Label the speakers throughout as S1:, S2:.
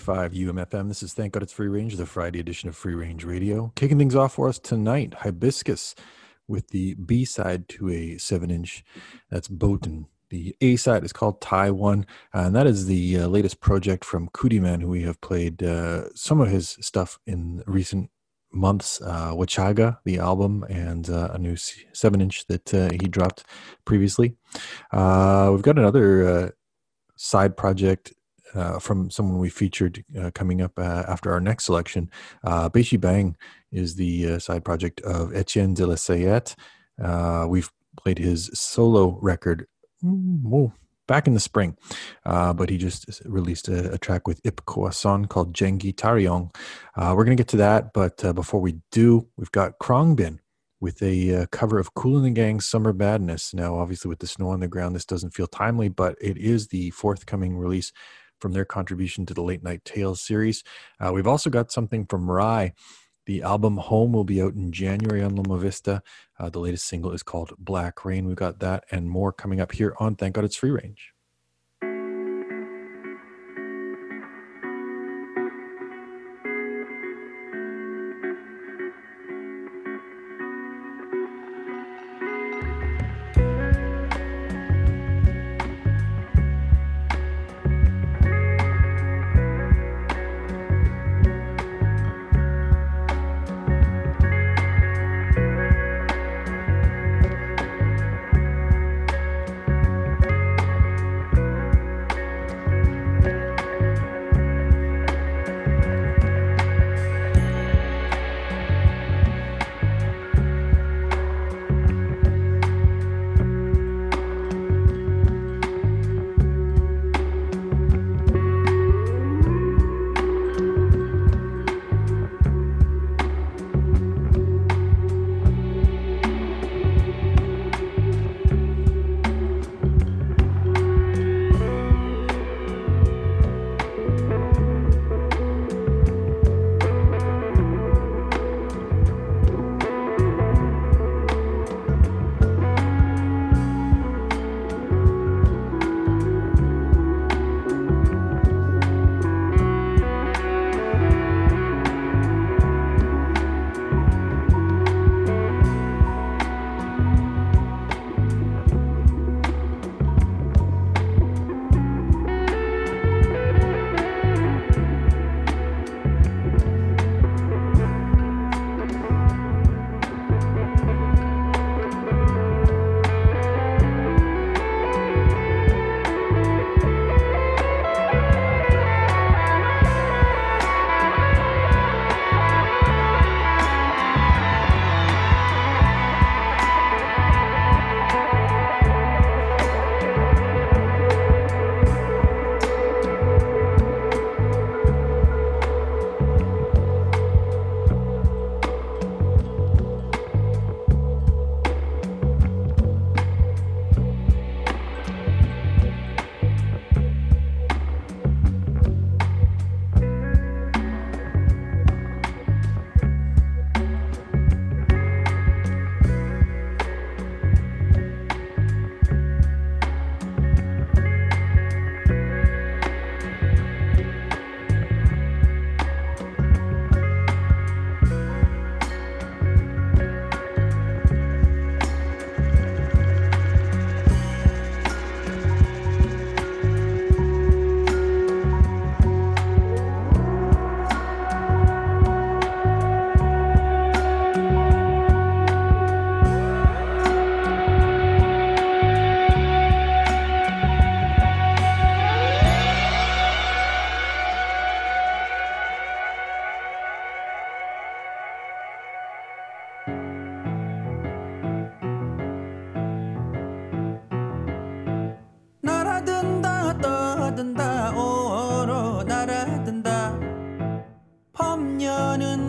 S1: 101.5 UMFM. This is Thank God It's Free Range, the Friday edition of Free Range Radio. Kicking things off for us tonight, Hibiscus with the B side to a 7 inch. That's Botan. The A side is called Taiwan, and that is the uh, latest project from Kudiman, who we have played uh, some of his stuff in recent months. Uh, Wachaga, the album, and uh, a new 7 inch that uh, he dropped previously. Uh, we've got another uh, side project uh, from someone we featured uh, coming up uh, after our next selection. Uh, Beishi Bang is the uh, side project of Etienne de la Sayette. Uh, we've played his solo record mm, back in the spring, uh, but he just released a, a track with Ip Koason called Jengi Tariong. we're going to get to that, but before we do, we've got Khruangbin with a uh, cover of Kool and the Gang's Summer Madness. Now, obviously, with the snow on the ground, this doesn't feel timely, but it is the forthcoming release from their contribution to the Late Night Tales series. Uh, we've also got something from Rhye. The album Home will be out in January on Loma Vista. Uh, the latest single is called Black Rain. We've got that and more coming up here on Thank God It's Free Range.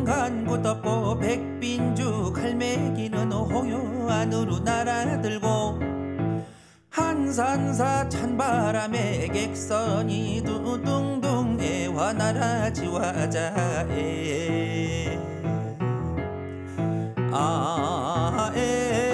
S2: 왕관고 덮고 백빈주 갈매기는 호요 안으로 날아들고 한산사 찬바람에 객선이 두둥둥 애화
S3: 날아지와자 아, 에아에.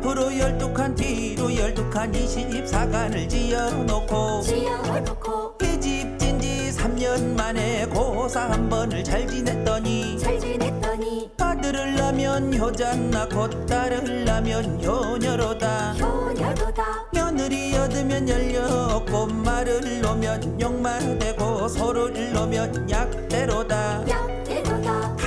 S2: 앞으로 열두 칸 뒤로 열두 칸 24간을 지어놓고
S3: 지어놓고
S2: 이집 진지 3년 만에 고사 한 번을 잘 지냈더니
S3: 잘 지냈더니
S2: 아들을 낳으면 효자 낳고 딸을 낳으면 효녀로다.
S3: 효녀로다.
S2: 며느리 얻으면 열렸고 말을 놓으면 욕마되고 소를 놓으면 약대로다.
S3: 약대로다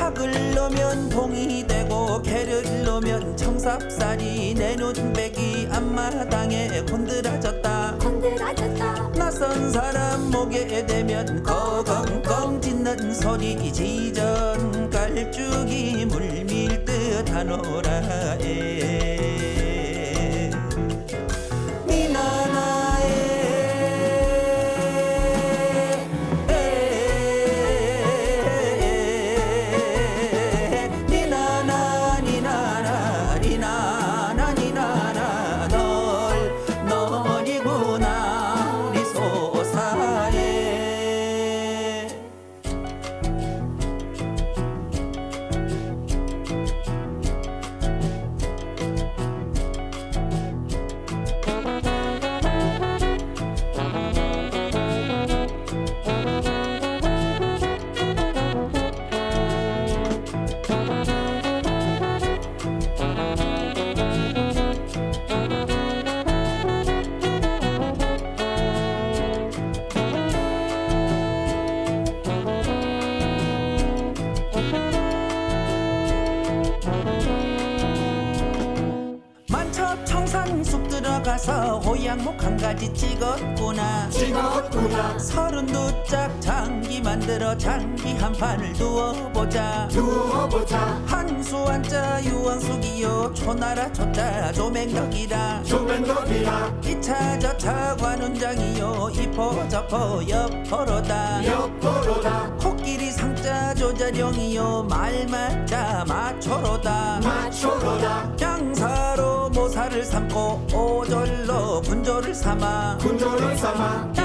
S2: 학을 놓으면 봉이 되고 개를 놓으면 청삽살이 내 눈백이 앞마당에 곤드라졌다.
S3: 건드라졌다.
S2: 낯선 사람 목에 대면 거건건 짖는 소리 지전 깔쭉이 물밀 듯 하노라에 가지 찍었구나.
S3: 찍었구나.
S2: 서른두 짝 장기 만들어 장기 한 판을 두어보자.
S3: 누워보자.
S2: 한수 한자 유원숙이요. 초나라 초자 조맹덕이라.
S3: 조명덕이라.
S2: 이차 저차 관운장이요. 이포 저포 옆포로다.
S3: 옆으로다.
S2: 코끼리 상자 조자룡이요. 말맞자 마초로다.
S3: 마초로다
S2: 모사를 삼고 오절로 군조를 삼아
S3: 군조를 삼아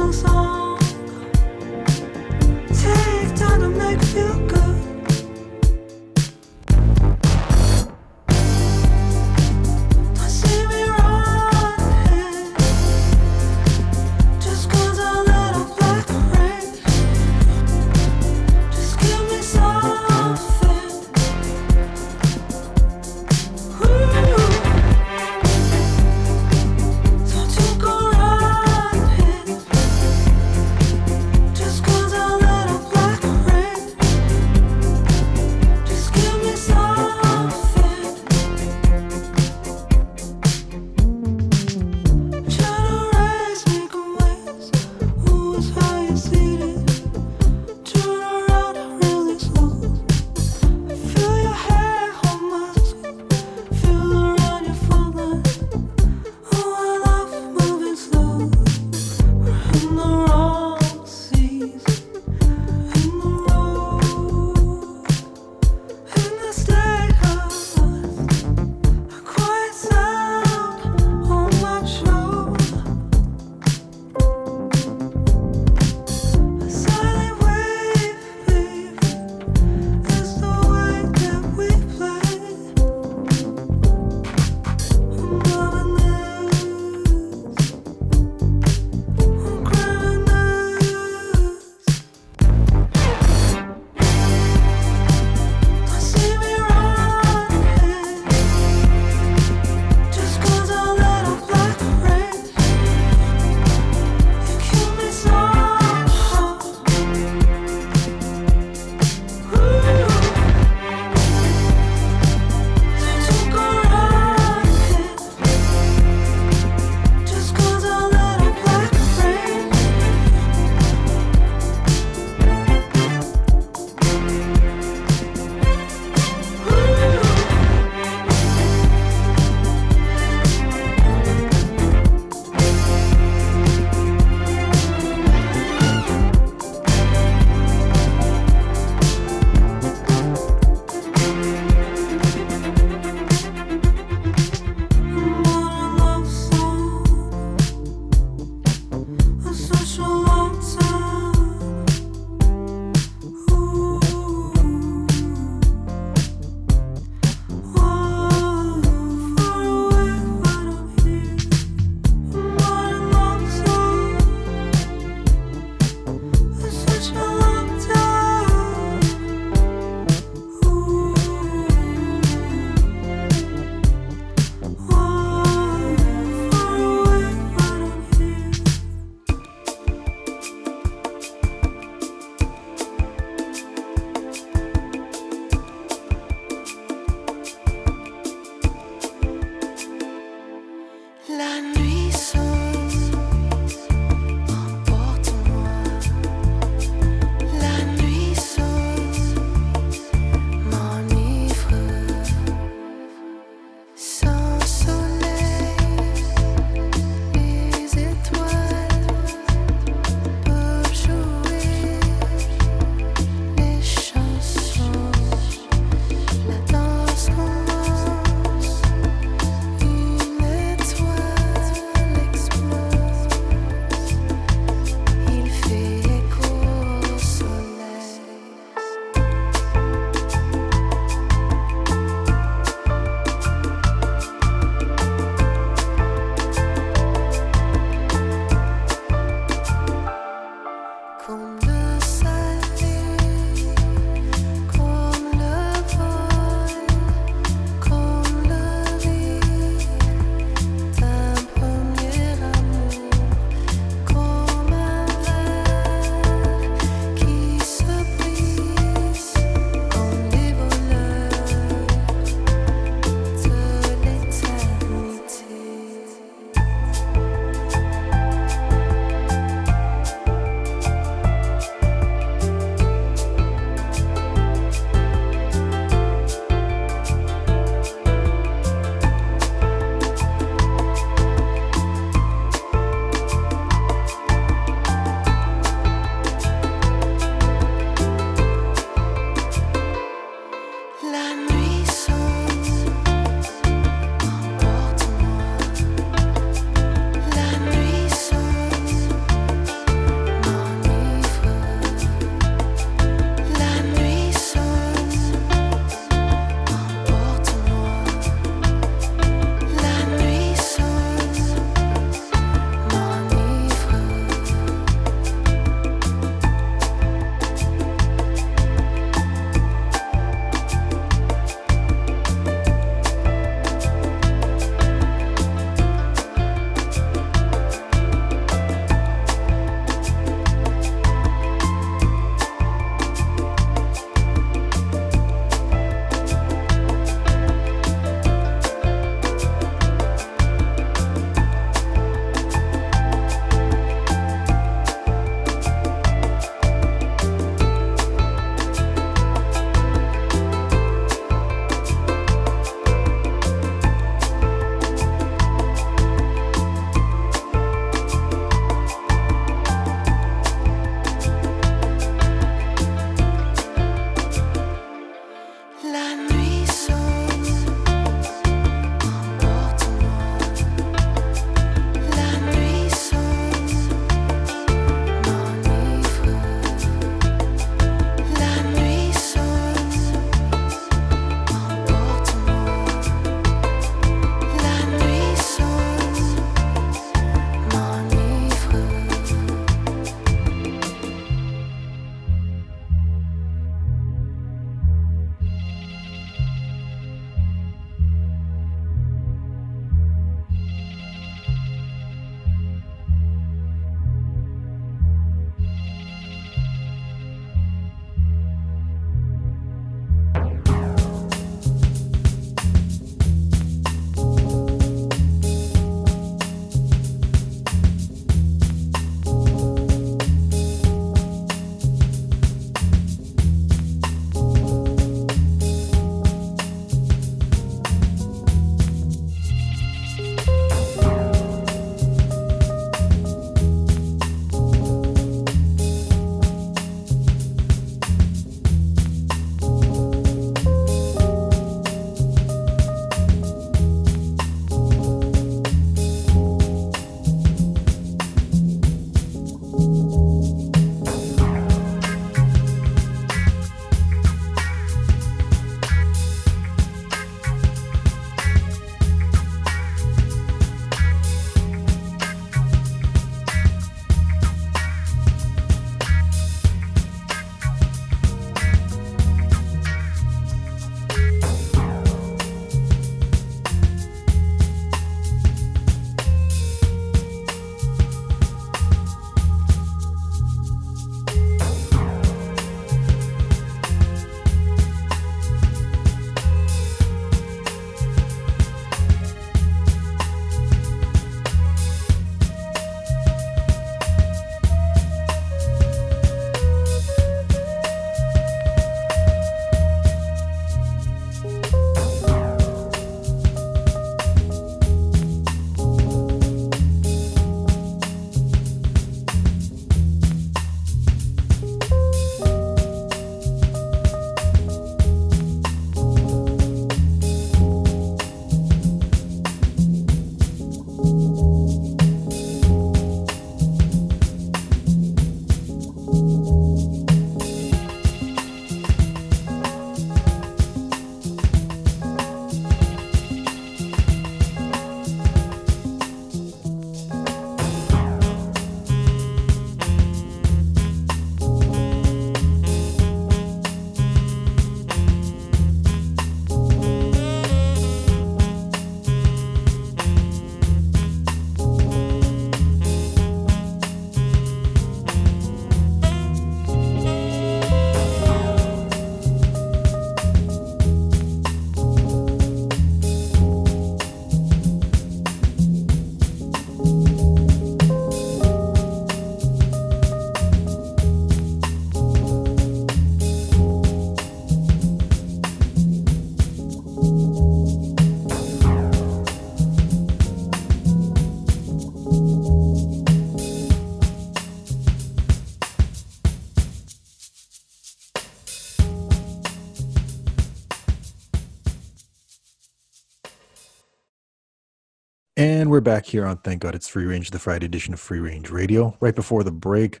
S1: And we're back here on Thank God It's Free Range, the Friday edition of Free Range Radio. Right before the break,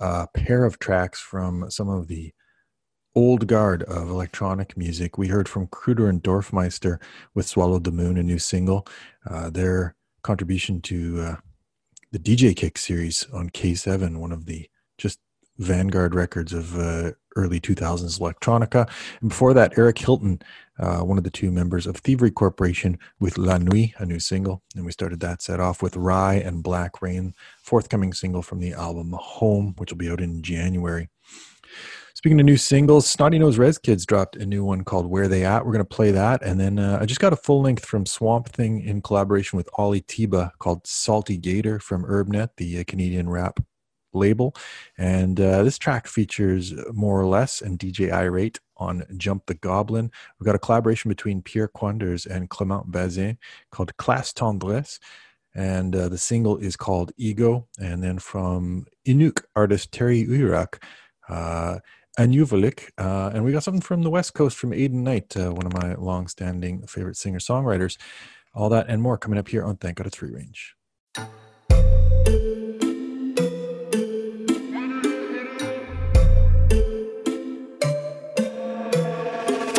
S1: a pair of tracks from some of the old guard of electronic music. We heard from Kruder and Dorfmeister with Swallowed the Moon, a new single. Uh, their contribution to uh, the DJ Kick series on K7, one of the just vanguard records of uh, early 2000s electronica. And before that, Eric Hilton, uh, one of the two members of Thievery Corporation, with La Nuit, a new single. And we started that set off with Rhye and Black Rain, forthcoming single from the album Home, which will be out in January. Speaking of new singles, Snotty Nose Rez Kids dropped a new one called Where They At. We're going to play that. And then uh, I just got a full length from Swamp Thing in collaboration with Ollie Tiba called Salty Gator from Urbnet, the uh, Canadian rap label. And uh, this track features More or Less and DJ Irate on Jump the Goblin. We've got a collaboration between Pierre Kwenders and Clement Bazin called Classe Tendresse. And uh, the single is called Ego. And then from Inuk artist Terry Uyarak, uh, Anuvelik. Uh, and we got something from the West Coast from Aidan Knight, uh, one of my long-standing favorite singer-songwriters. All that and more coming up here on Thank God It's Free Range.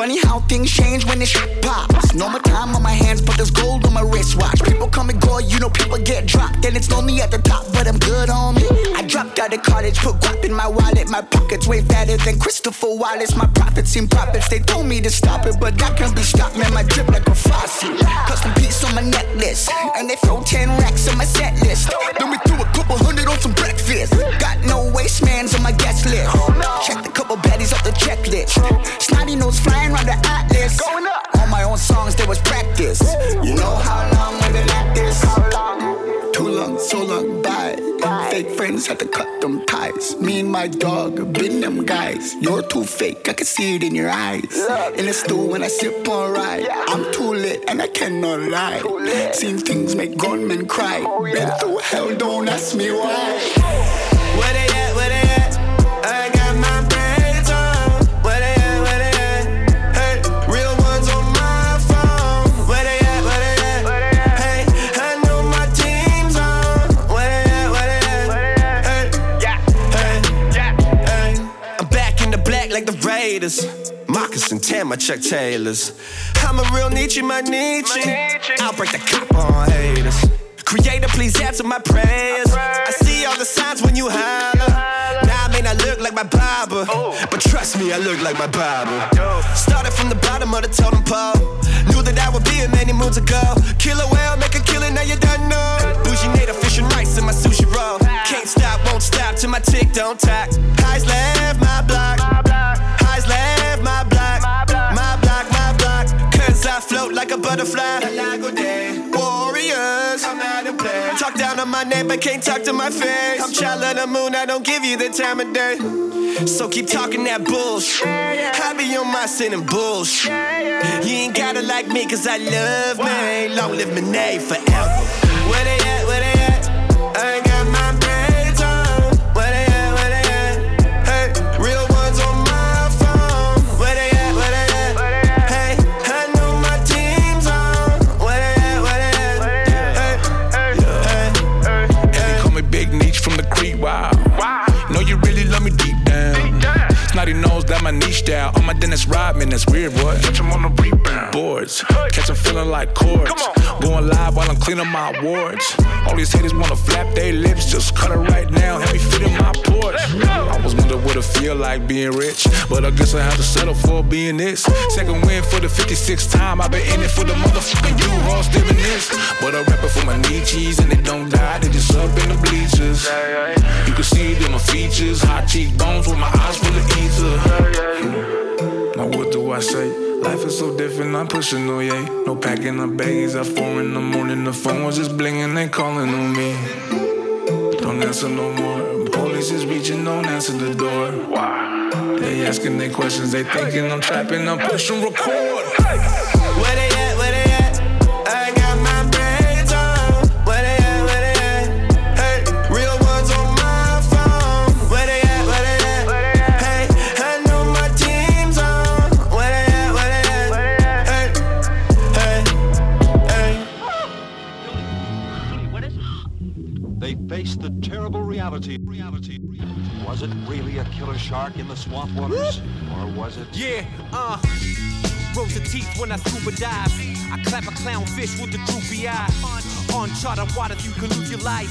S4: Funny how things change when shit pops. No more time on my hands, but there's gold on my wristwatch. People come and go, you know people get dropped. And it's lonely at the top, but I'm good, on me. I dropped out of college, put guap in my wallet. My pockets way fatter than Christopher Wallace. My profits seem profits, they told me to stop it, but that can't be stopped, man. My drip like a faucet. Custom piece on my necklace, and they throw 10 racks on my set list. Then we threw a couple hundred on some breakfast. Got no wastemans on my guest list. Checked a couple baddies off the checklist. Snotty nose flying around the atlas. On my own songs, there was practice. You know how long we've been at this? Too long, so long, bye. Fake friends had to cut them ties. Me and my dog, been them guys. You're too fake, I can see it in your eyes. In the stool when I sip on ride. I'm too lit and I cannot lie. Seen things make grown men cry. Oh, been through hell, don't ask me why.
S5: Where they at? Where they at? Black like the Raiders. Moccasin, tan, my Chuck Taylors. I'm a real Nietzsche, my Nietzsche. I'll break the cop on haters. Creator, please answer my prayers. I see all the signs when you holler. Now I may not look like my barber, but trust me, I look like my barber. Started from the bottom of the totem pole. Knew that I would be here many moons ago. Kill a whale, make a killing, now you done know. Bougie native fish and rice in my sushi roll. Can't stop, won't stop till my tick don't tack. Highs left my block. Float like a butterfly. Warriors. I'm out of play. Talk down on my name, but can't talk to my face. I'm child of the moon, I don't give you the time of day. So keep talking that bullshit. I be on my sin and bullshit. You ain't gotta like me, cause I love me. Long live Monet forever. Where they? Where they my. On my
S6: Dennis Rodman, that's weird, what? Catch him on the rebound. Boards. Catch him feeling like chords. Going live while I'm cleaning my awards. All these haters wanna flap their lips. Just cut it right now. Have me fit in my porch. I was wondering what it feel like being rich. But I guess I have to settle for being this. Second win for the 56th time. I've been in it for the motherfucking you. All still this. But I rap it for my Nietzsche's and they don't die. They just up in the bleachers. You can see it in my features. High cheekbones with my eyes full of ether. Now what do I say? Life is so different, I'm pushing oh no yay. No packing up bags at four in the morning. The phone was just blinging, they calling on me. Don't answer no more. Police is reaching, don't answer the door. Why? They asking they questions, they thinking I'm trapping, I'm pushing record.
S5: Where they
S7: really a killer shark in the swamp waters? Or was it?
S8: Yeah, uh. Rows of teeth when I scuba dive. I clap a clownfish with a droopy eye. Uncharted waters, you can lose your life.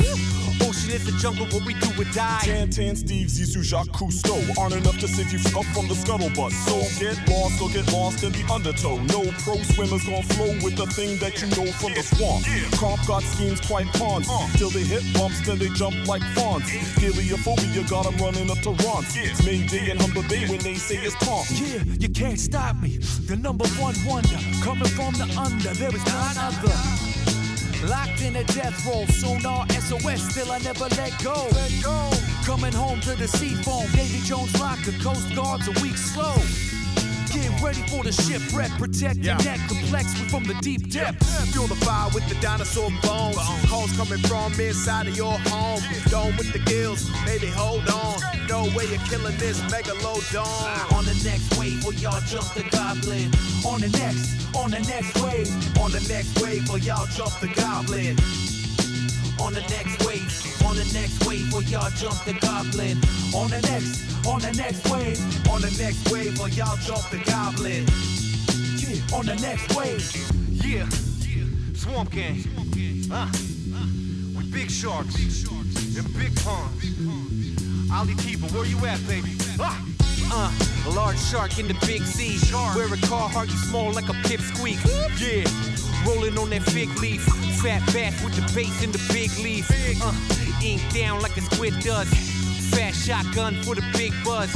S8: Ocean is the jungle where we do or die.
S9: Tintin, Steve, Zissou, Jacques Cousteau aren't enough to save you up from the scuttlebutt. So get lost or get lost in the undertow. No pro swimmers gonna flow with the thing that you know from the swamp. Comp got schemes quite pawns. Till they hit bumps, then they jump like fawns. Heliophobia got them running up to Ron's. Mayday and Humber Bay when they say it's Tom.
S10: Yeah, you can't stop me. The number one wonder, coming from the under, there is none other. Locked in a death roll, sonar SOS, still I never let go. Let go. Coming home to the sea foam, Davy Jones locker, Coast Guard's a week slow. Get ready for the shipwreck, protect your neck, complex from the deep depths.
S8: Fuel the fire with the dinosaur bones. Calls coming from inside of your home. Dome with the gills, baby, hold on. No way you're killing this megalodon.
S10: On the next wave, or y'all jump the goblin. On the next, on the next wave,
S8: On the next wave, or y'all jump the goblin.
S10: On the next wave, on the next wave, or y'all jump the goblin. On the next, on the next wave,
S8: On the next wave, or y'all jump the goblin.
S10: yeah, on the next wave.
S8: Yeah, Swamp Gang. Uh, with big sharks and big ponds. Ali Tiba, where you at, baby? Ah. Uh, a large shark in the big sea. Where a car heart you small like a pipsqueak. Yeah, rolling on that fig leaf. Fat bass with the bass in the big leaf. Uh, ink down like a squid does. Shotgun for the big buzz.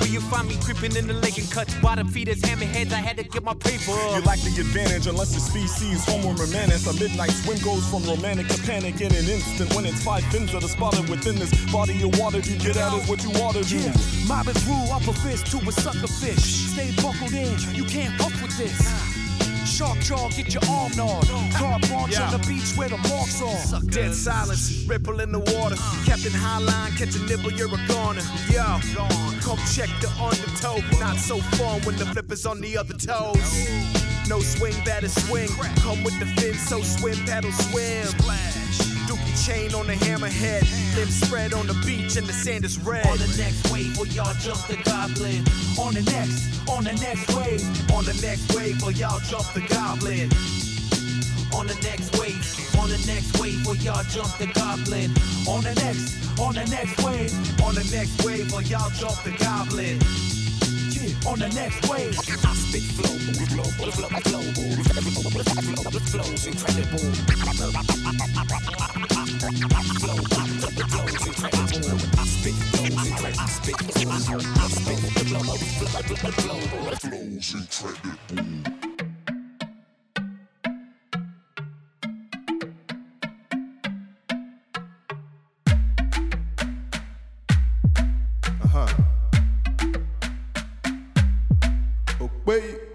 S8: Where you find me creeping in the lake and cuts bottom feeders, hammerheads. I had to get my paper
S9: You
S8: up.
S9: lack the advantage unless the species homo romantic. A midnight swim goes from romantic to panic in an instant. When it's five fins that are spotted within this body of water, do you get out is what you ought to do.
S10: Yeah, mobbing through up a fist to a sucker fish. Stay buckled in, you can't fuck with this. Shark jaw, get your arm gnawed. Car launch
S8: Yeah.
S10: on the beach where the marks are.
S8: Dead silence, ripple in the water. Captain Highline, catch a nibble, you're a goner. Yo, come check the undertow. Not so fun when the flip is on the other toes. No swing, batter swing. Come with the fin, so swim, paddle, swim. Dookie chain on the hammerhead. Limbs spread on the beach and the sand is red.
S10: On the next wave, or y'all jump the goblin. On the next, on the next wave.
S8: On the next wave, or y'all jump the goblin.
S10: On the next wave, on the next wave, or y'all jump the goblin. On the next, on the next wave,
S8: On the next wave, or y'all jump the goblin.
S10: On the next wave.
S8: I spit flow, with blow for the flow,
S11: of global. Aspic flow, flow, flow, flow, flow's incredible. Wait.